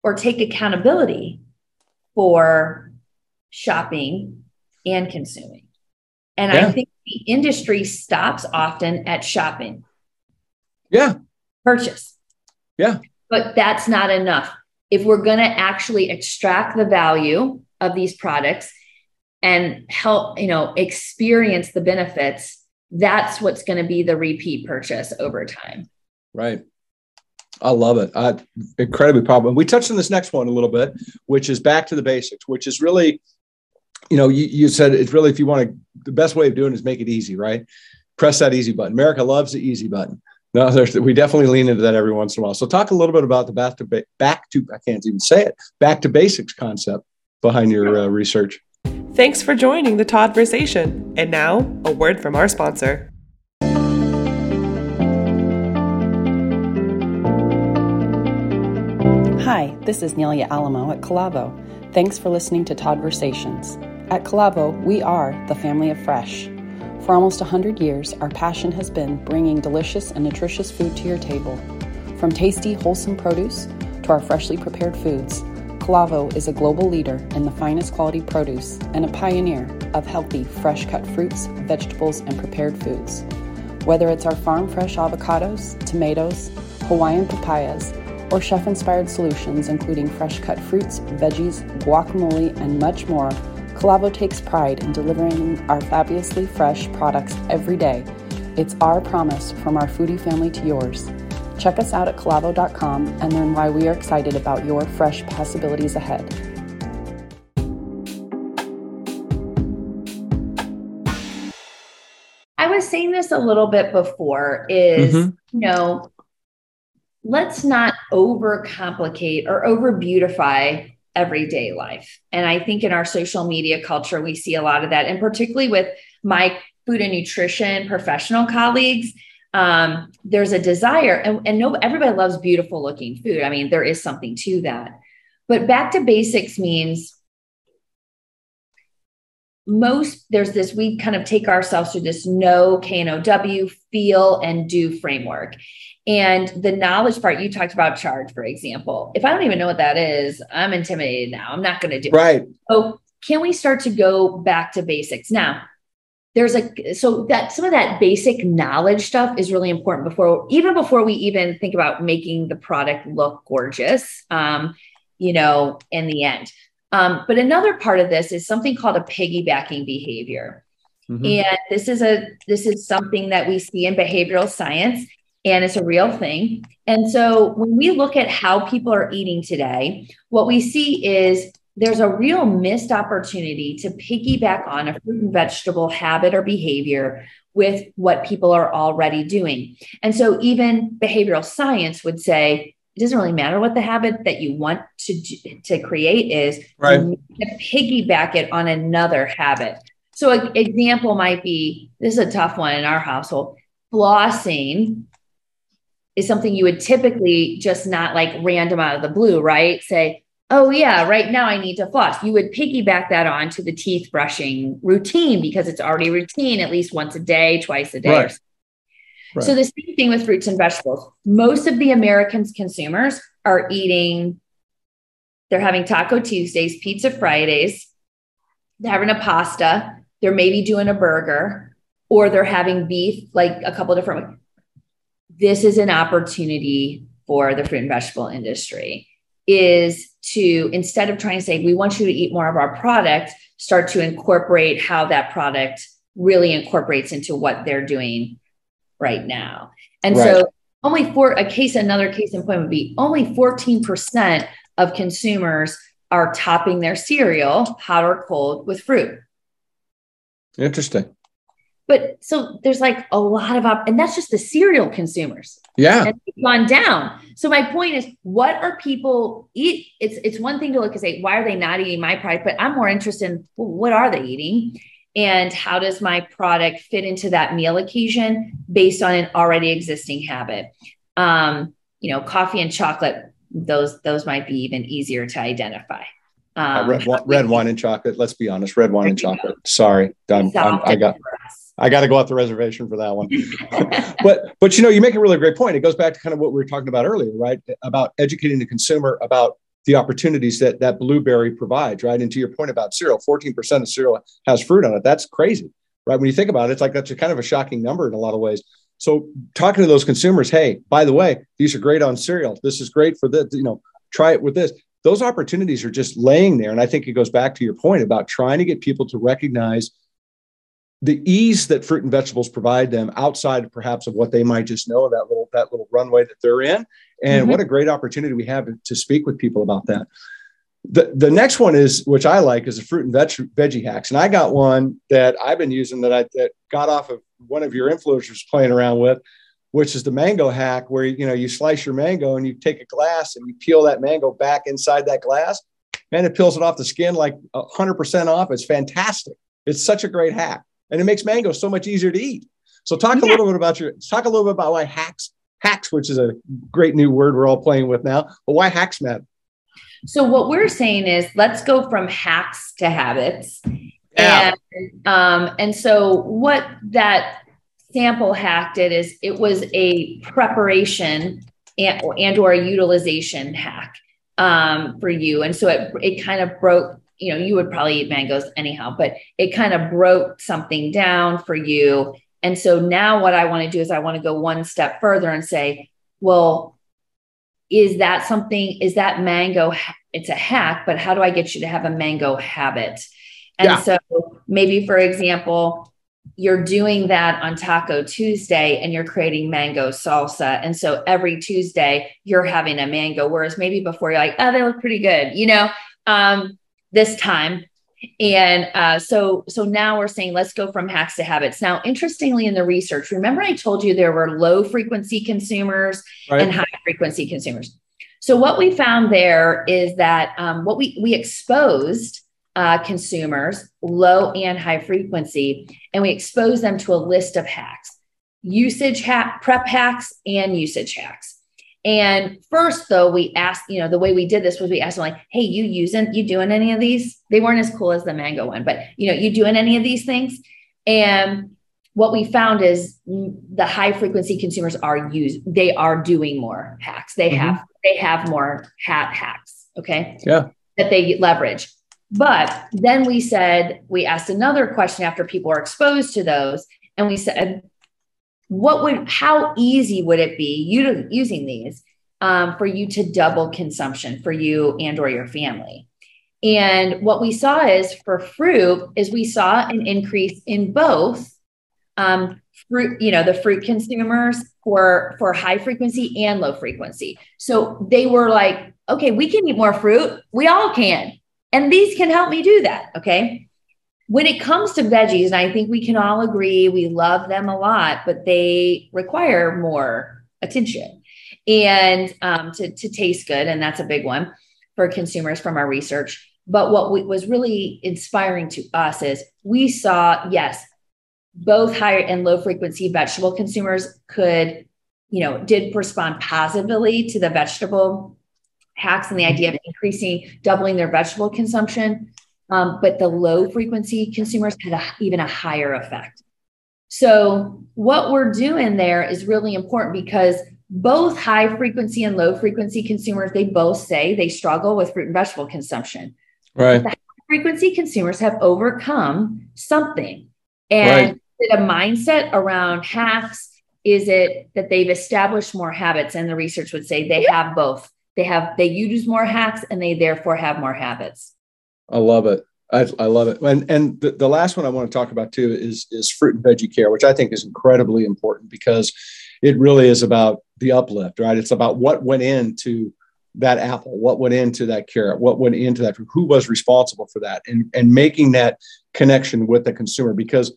or take accountability for shopping and consuming and yeah. i think the industry stops often at shopping yeah purchase. Yeah. But that's not enough. If we're going to actually extract the value of these products and help, you know, experience the benefits, that's what's going to be the repeat purchase over time. Right. I love it. Uh, incredibly powerful. We touched on this next one a little bit, which is back to the basics, which is really, you know, you, you said it's really if you want to, the best way of doing is make it easy, right? Press that easy button. America loves the easy button. No, there's, we definitely lean into that every once in a while. So talk a little bit about the back to ba- back to I can't even say it back to basics concept behind your uh, research. Thanks for joining the Todd Toddversation. And now a word from our sponsor. Hi, this is Nelia Alamo at Calavo. Thanks for listening to Todd Toddversations. At Calavo, we are the family of fresh. For almost 100 years, our passion has been bringing delicious and nutritious food to your table. From tasty, wholesome produce to our freshly prepared foods, Calavo is a global leader in the finest quality produce and a pioneer of healthy, fresh cut fruits, vegetables, and prepared foods. Whether it's our farm fresh avocados, tomatoes, Hawaiian papayas, or chef inspired solutions including fresh cut fruits, veggies, guacamole, and much more, Calavo takes pride in delivering our fabulously fresh products every day. It's our promise from our foodie family to yours. Check us out at calavo.com and learn why we are excited about your fresh possibilities ahead. I was saying this a little bit before is, Mhm. you know, let's not overcomplicate or over beautify everyday life. And I think in our social media culture, we see a lot of that, and particularly with my food and nutrition professional colleagues. Um, there's a desire, and, and no, everybody loves beautiful looking food. I mean, there is something to that. But back to basics means most there's this we kind of take ourselves through this know k-n-o-w feel and do framework. And the knowledge part you talked about chard for example. If i don't even know what that is i'm intimidated now. I'm not going to do it. Right. so can we start to go back to basics? Now there's a so that some of that basic knowledge stuff is really important before even before we even think about making the product look gorgeous um, you know in the end um, but another part of this is something called a piggybacking behavior. Mhm. and this is a this is something that we see in behavioral science and it's a real thing. And so when we look at how people are eating today what we see is there's a real missed opportunity to piggyback on a fruit and vegetable habit or behavior with what people are already doing. And so even behavioral science would say it doesn't really matter what the habit that you want to to create is Right. you need to piggyback it on another habit so an example might be this is a tough one in our household. Flossing is something you would typically just not like random out of the blue, right? Say, oh yeah, right now I need to floss. You would piggyback that on to the teeth brushing routine because it's already routine at least once a day, twice a day. Right. So. The same thing with fruits and vegetables. Most of the Americans consumers are eating, they're having Taco Tuesdays, Pizza Fridays, they're having a pasta, they're maybe doing a burger, or they're having beef, like a couple different. This is an opportunity for the fruit and vegetable industry is to instead of trying to say we want you to eat more of our product, start to incorporate how that product really incorporates into what they're doing right now. And Right. so only for a case, another case in point would be only 14% of consumers are topping their cereal, hot or cold, with fruit. Interesting. But so there's like a lot of up, and that's just the cereal consumers. Yeah. And it's gone down. So my point is, what are people eat? It's it's one thing to look and say, why are they not eating my product? But I'm more interested in well, what are they eating? And how does my product fit into that meal occasion based on an already existing habit? Um, you know, coffee and chocolate, those those might be even easier to identify. Uh, Um, red, red wine and chocolate. Let's be honest. Red wine and chocolate. Sorry. I'm, I'm, I got. I got to go off the reservation for that one. [laughs] but but you know you make a really great point it goes back to kind of what we were talking about earlier right about educating the consumer about the opportunities that that blueberry provides right? And to your point about cereal 14% of cereal has fruit on it. That's crazy right? When you think about it it's like that's a kind of a shocking number in a lot of ways. So talking to those consumers hey by the way these are great on cereal. This is great for this you know try it with this. Those opportunities are just laying there. And i think it goes back to your point about trying to get people to recognize the ease that fruit and vegetables provide them outside perhaps of what they might just know that little that little runway that they're in. And Mhm. what a great opportunity we have to speak with people about that. The, the next one is which i like is the fruit and veg, veggie hacks. And i got one that i've been using that i that got off of one of your influencers playing around with which is the mango hack where you know you slice your mango and you take a glass and you peel that mango back inside that glass. And it peels it off the skin like 100% off. It's fantastic. It's such a great hack and it makes mango so much easier to eat. So talk a little bit about your talk a little bit about why hacks hacks, which is a great new word we're all playing with now, but why hacks matter. So what we're saying is let's go from hacks to habits. Yeah. And um, and so what that sample hack did is it was a preparation and, and or a utilization hack um, for you. And so it it kind of broke you know, you would probably eat mangoes anyhow, but it kind of broke something down for you. And so now what I want to do is I want to go one step further and say, well, is that something, is that mango? It's a hack, but how do I get you to have a mango habit? And yeah. so maybe, for example, you're doing that on Taco Tuesday and you're creating mango salsa. And so every Tuesday you're having a mango, whereas maybe before you're like, oh, they look pretty good, you know, um, this time. And uh, so, so now we're saying let's go from hacks to habits. Now, interestingly, in the research, remember I told you there were low frequency consumers right. and high frequency consumers. So what we found there is that um, what we we exposed uh, consumers, low and high frequency, and we expose them to a list of hacks, usage hack, prep hacks, and usage hacks. And first, though, we asked, you know, the way we did this was we asked them like, "Hey, you using, you doing any of these?" They weren't as cool as the mango one, but you know, you doing any of these things? And what we found is the high frequency consumers are use they are doing more hacks. They mm-hmm. have they have more hat hacks. Okay. Yeah. That they leverage. But then we said, we asked another question after people are exposed to those, and we said, what would, how easy would it be you using these um, for you to double consumption for you and or your family? And what we saw is for fruit is we saw an increase in both um, fruit, you know, the fruit consumers for for high frequency and low frequency. So they were like, okay, we can eat more fruit. We all can. And these can help me do that. Okay. When it comes to veggies, and I think we can all agree we love them a lot, but they require more attention and um, to, to taste good. And that's a big one for consumers from our research. But what we, was really inspiring to us is we saw, yes, both high and low frequency vegetable consumers could, you know, did respond positively to the vegetable hacks and the idea of increasing, doubling their vegetable consumption. Um, but the low frequency consumers had a, even a higher effect. So, what we're doing there is really important because both high frequency and low frequency consumers, they both say they struggle with fruit and vegetable consumption. Right. The frequency consumers have overcome something. And right. is it a mindset around hacks? Is it that they've established more habits? And the research would say they have both. They have they use more hacks and they therefore have more habits. I love it. I, I love it. And and the, the last one I want to talk about too is is fruit and veggie care, which I think is incredibly important because it really is about the uplift, right? It's about what went into that apple, what went into that carrot, what went into that, who was responsible for that, and and making that connection with the consumer because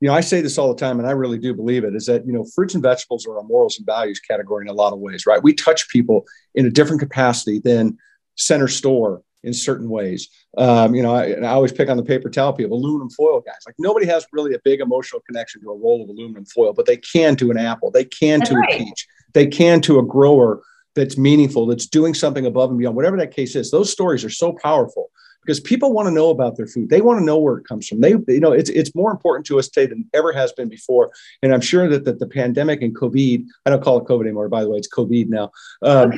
you know, I say this all the time, and I really do believe it, is that, you know, fruits and vegetables are a morals and values category in a lot of ways, right? We touch people in a different capacity than center store in certain ways. Um, you know, I, I, always pick on the paper towel people, aluminum foil guys. Like nobody has really a big emotional connection to a roll of aluminum foil, but they can to an apple, they can that's to right. a peach, they can to a grower that's meaningful, that's doing something above and beyond, whatever that case is. Those stories are so powerful because people want to know about their food. They want to know where it comes from. They, you know, it's it's more important to us today than ever has been before. And I'm sure that, that the pandemic and COVID, I don't call it COVID anymore, by the way, it's COVID now. Um,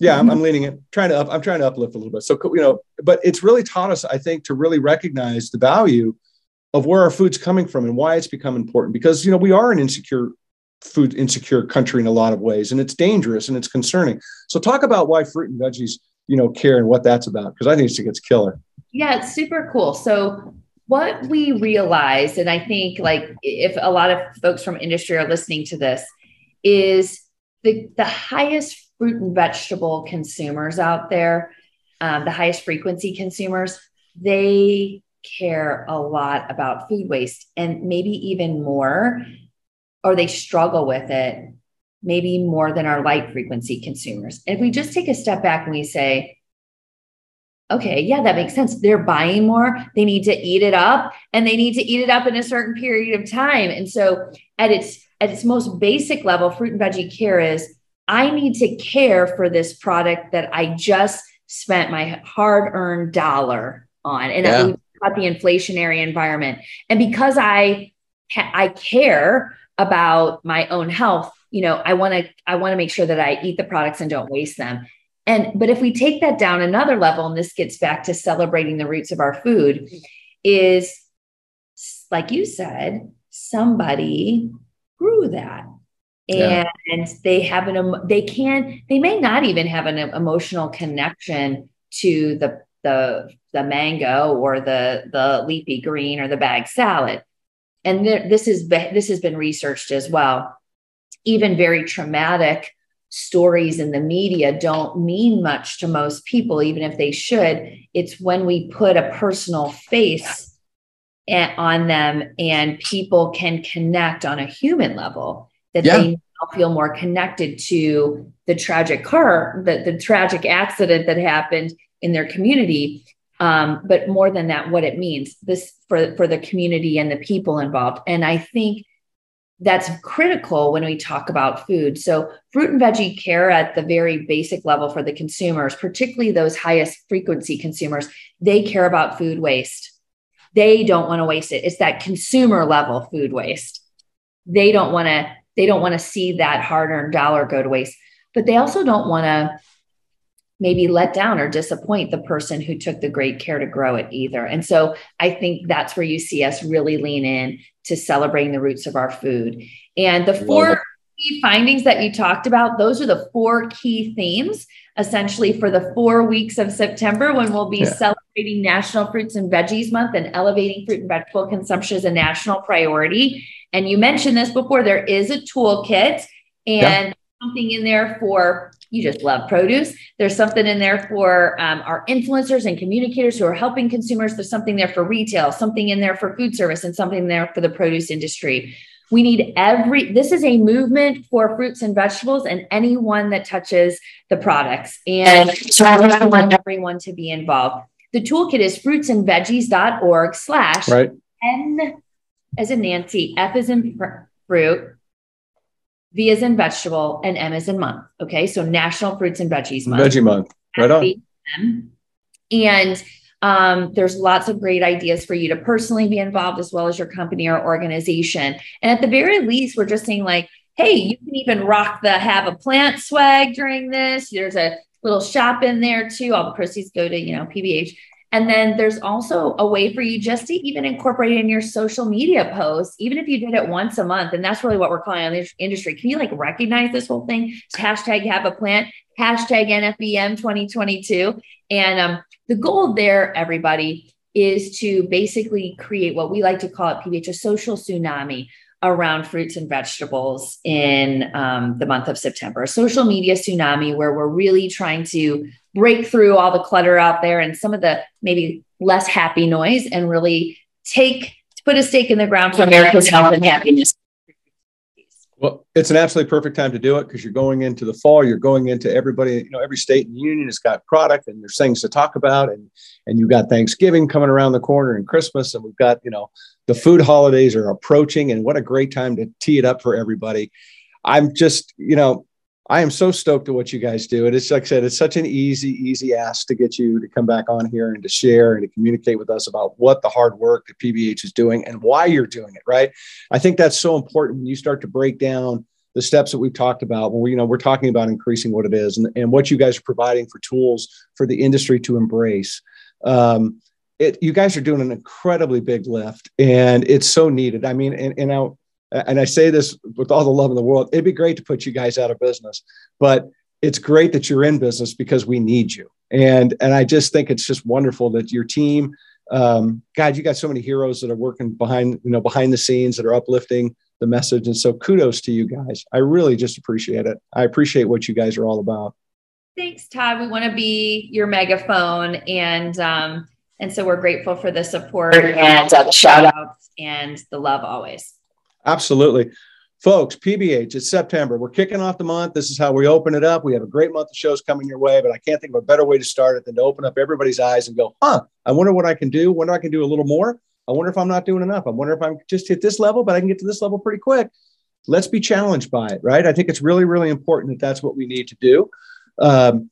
yeah, I'm, I'm leaning it, trying to up, I'm trying to uplift a little bit. So, you know, but it's really taught us, I think, to really recognize the value of where our food's coming from and why it's become important because, you know, we are an insecure food insecure country in a lot of ways and it's dangerous and it's concerning. So talk about why fruit and veggies you know, care and what that's about because I think it's killer. Yeah, it's super cool. So what we realized, and I think like if a lot of folks from industry are listening to this, is the the highest fruit and vegetable consumers out there, um, the highest frequency consumers, they care a lot about food waste and maybe even more, or they struggle with it maybe more than our light frequency consumers. And if we just take a step back and we say, okay, yeah, that makes sense. They're buying more. They need to eat it up and they need to eat it up in a certain period of time. And so at its at its most basic level, fruit and veggie care is I need to care for this product that I just spent my hard-earned dollar on. And yeah. about the inflationary environment. And because I I care about my own health, you know, I want to I want to make sure that I eat the products and don't waste them. And but if we take that down another level, and this gets back to celebrating the roots of our food, is like you said, somebody grew that. And yeah. they have an they can they may not even have an emotional connection to the the the mango or the the leafy green or the bag salad. And th- this is this has been researched as well. Even very traumatic stories in the media don't mean much to most people, even if they should. It's when we put a personal face on them and people can connect on a human level that yeah. they feel more connected to the tragic car, the, the tragic accident that happened in their community. Um, but more than that, what it means this for, for the community and the people involved. And I think that's critical when we talk about food. So, fruit and veggie care at the very basic level for the consumers, particularly those highest frequency consumers, they care about food waste. They don't want to waste it. It's that consumer level food waste. They don't want to they don't want to see that hard-earned dollar go to waste. But they also don't want to maybe let down or disappoint the person who took the great care to grow it either. And so I think that's where you see us really lean in to celebrating the roots of our food. And the four key findings that you talked about, those are the four key themes essentially for the four weeks of September when we'll be yeah. celebrating National Fruits and Veggies Month and elevating fruit and vegetable consumption as a national priority. And you mentioned this before, there is a toolkit and yeah. something in there for you just love produce. There's something in there for um, our influencers and communicators who are helping consumers. There's something there for retail, something in there for food service, and something there for the produce industry. We need every, this is a movement for fruits and vegetables and anyone that touches the products. And so I want everyone to be involved. The toolkit is fruitsandveggies.org slash. N as in Nancy, F is in fruit, V is in vegetable, and M is in month. Okay. So National Fruits and Veggies Month. Veggie Month. Right on. And um, there's lots of great ideas for you to personally be involved as well as your company or organization. And at the very least, we're just saying, like, hey, you can even rock the have a plant swag during this. There's a little shop in there too. All the proceeds go to, you know, PBH. And then there's also a way for you just to even incorporate in your social media posts, even if you did it once a month. And that's really what we're calling on the industry. Can you like recognize this whole thing? Hashtag have a plant, hashtag NFVM 2022. And um, the goal there, everybody, is to basically create what we like to call it PBH, a social tsunami around fruits and vegetables in um, the month of September. A social media tsunami where we're really trying to break through all the clutter out there and some of the maybe less happy noise and really take put a stake in the ground for America's health and happiness. Well, it's an absolutely perfect time to do it because you're going into the fall. You're going into everybody. You know, every state and union has got product, and there's things to talk about, and and you've got Thanksgiving coming around the corner, and Christmas, and we've got you know the food holidays are approaching, and what a great time to tee it up for everybody. I'm just you know I am so stoked at what you guys do. And it's like I said, it's such an easy, easy ask to get you to come back on here and to share and to communicate with us about what the hard work that PBH is doing and why you're doing it. Right. I think that's so important when you start to break down the steps that we've talked about when we, you know, we're talking about increasing what it is and, and what you guys are providing for tools for the industry to embrace. Um, it, you guys are doing an incredibly big lift and it's so needed. I mean, and, and now and I say this with all the love in the world, it'd be great to put you guys out of business, but it's great that you're in business because we need you. And and I just think it's just wonderful that your team, um, God, you got so many heroes that are working behind you know behind the scenes that are uplifting the message. And so kudos to you guys. I really just appreciate it. I appreciate what you guys are all about. Thanks, Todd. We want to be your megaphone and um, and so we're grateful for the support and uh, the shout outs and the love always. Absolutely. Folks, PBH, it's September. We're kicking off the month. This is how we open it up. We have a great month of shows coming your way, but I can't think of a better way to start it than to open up everybody's eyes and go, huh, I wonder what I can do. Wonder I can do a little more. I wonder if I'm not doing enough. I wonder if I'm just hit this level, but I can get to this level pretty quick. Let's be challenged by it, right? I think it's really, really important that that's what we need to do. Um,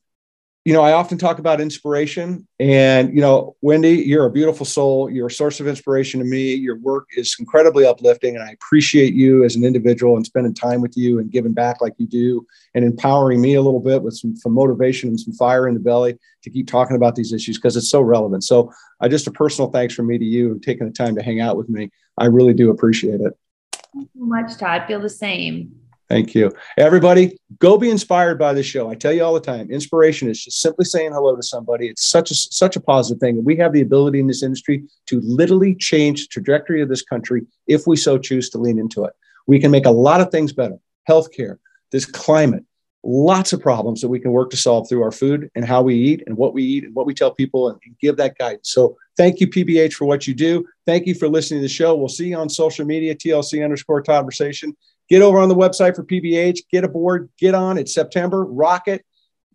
you know, I often talk about inspiration, and you know, Wendy, you're a beautiful soul. You're a source of inspiration to me. Your work is incredibly uplifting, and I appreciate you as an individual and spending time with you and giving back like you do, and empowering me a little bit with some, some motivation and some fire in the belly to keep talking about these issues because it's so relevant. So, I just a personal thanks from me to you and taking the time to hang out with me. I really do appreciate it. Thank you so much, Todd. Feel the same. Thank you. Everybody, go be inspired by this show. I tell you all the time, inspiration is just simply saying hello to somebody. It's such a such a positive thing. We have the ability in this industry to literally change the trajectory of this country if we so choose to lean into it. We can make a lot of things better. Healthcare, this climate, lots of problems that we can work to solve through our food and how we eat and what we eat and what we tell people and, and give that guidance. So thank you, PBH, for what you do. Thank you for listening to the show. We'll see you on social media, TLC underscore conversation. Get over on the website for PBH, get aboard, get on. It's September, rock it,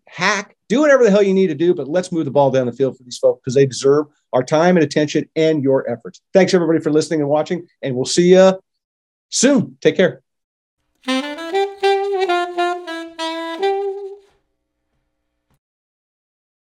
hack, do whatever the hell you need to do, but let's move the ball down the field for these folks because they deserve our time and attention and your efforts. Thanks everybody for listening and watching, and we'll see you soon. Take care.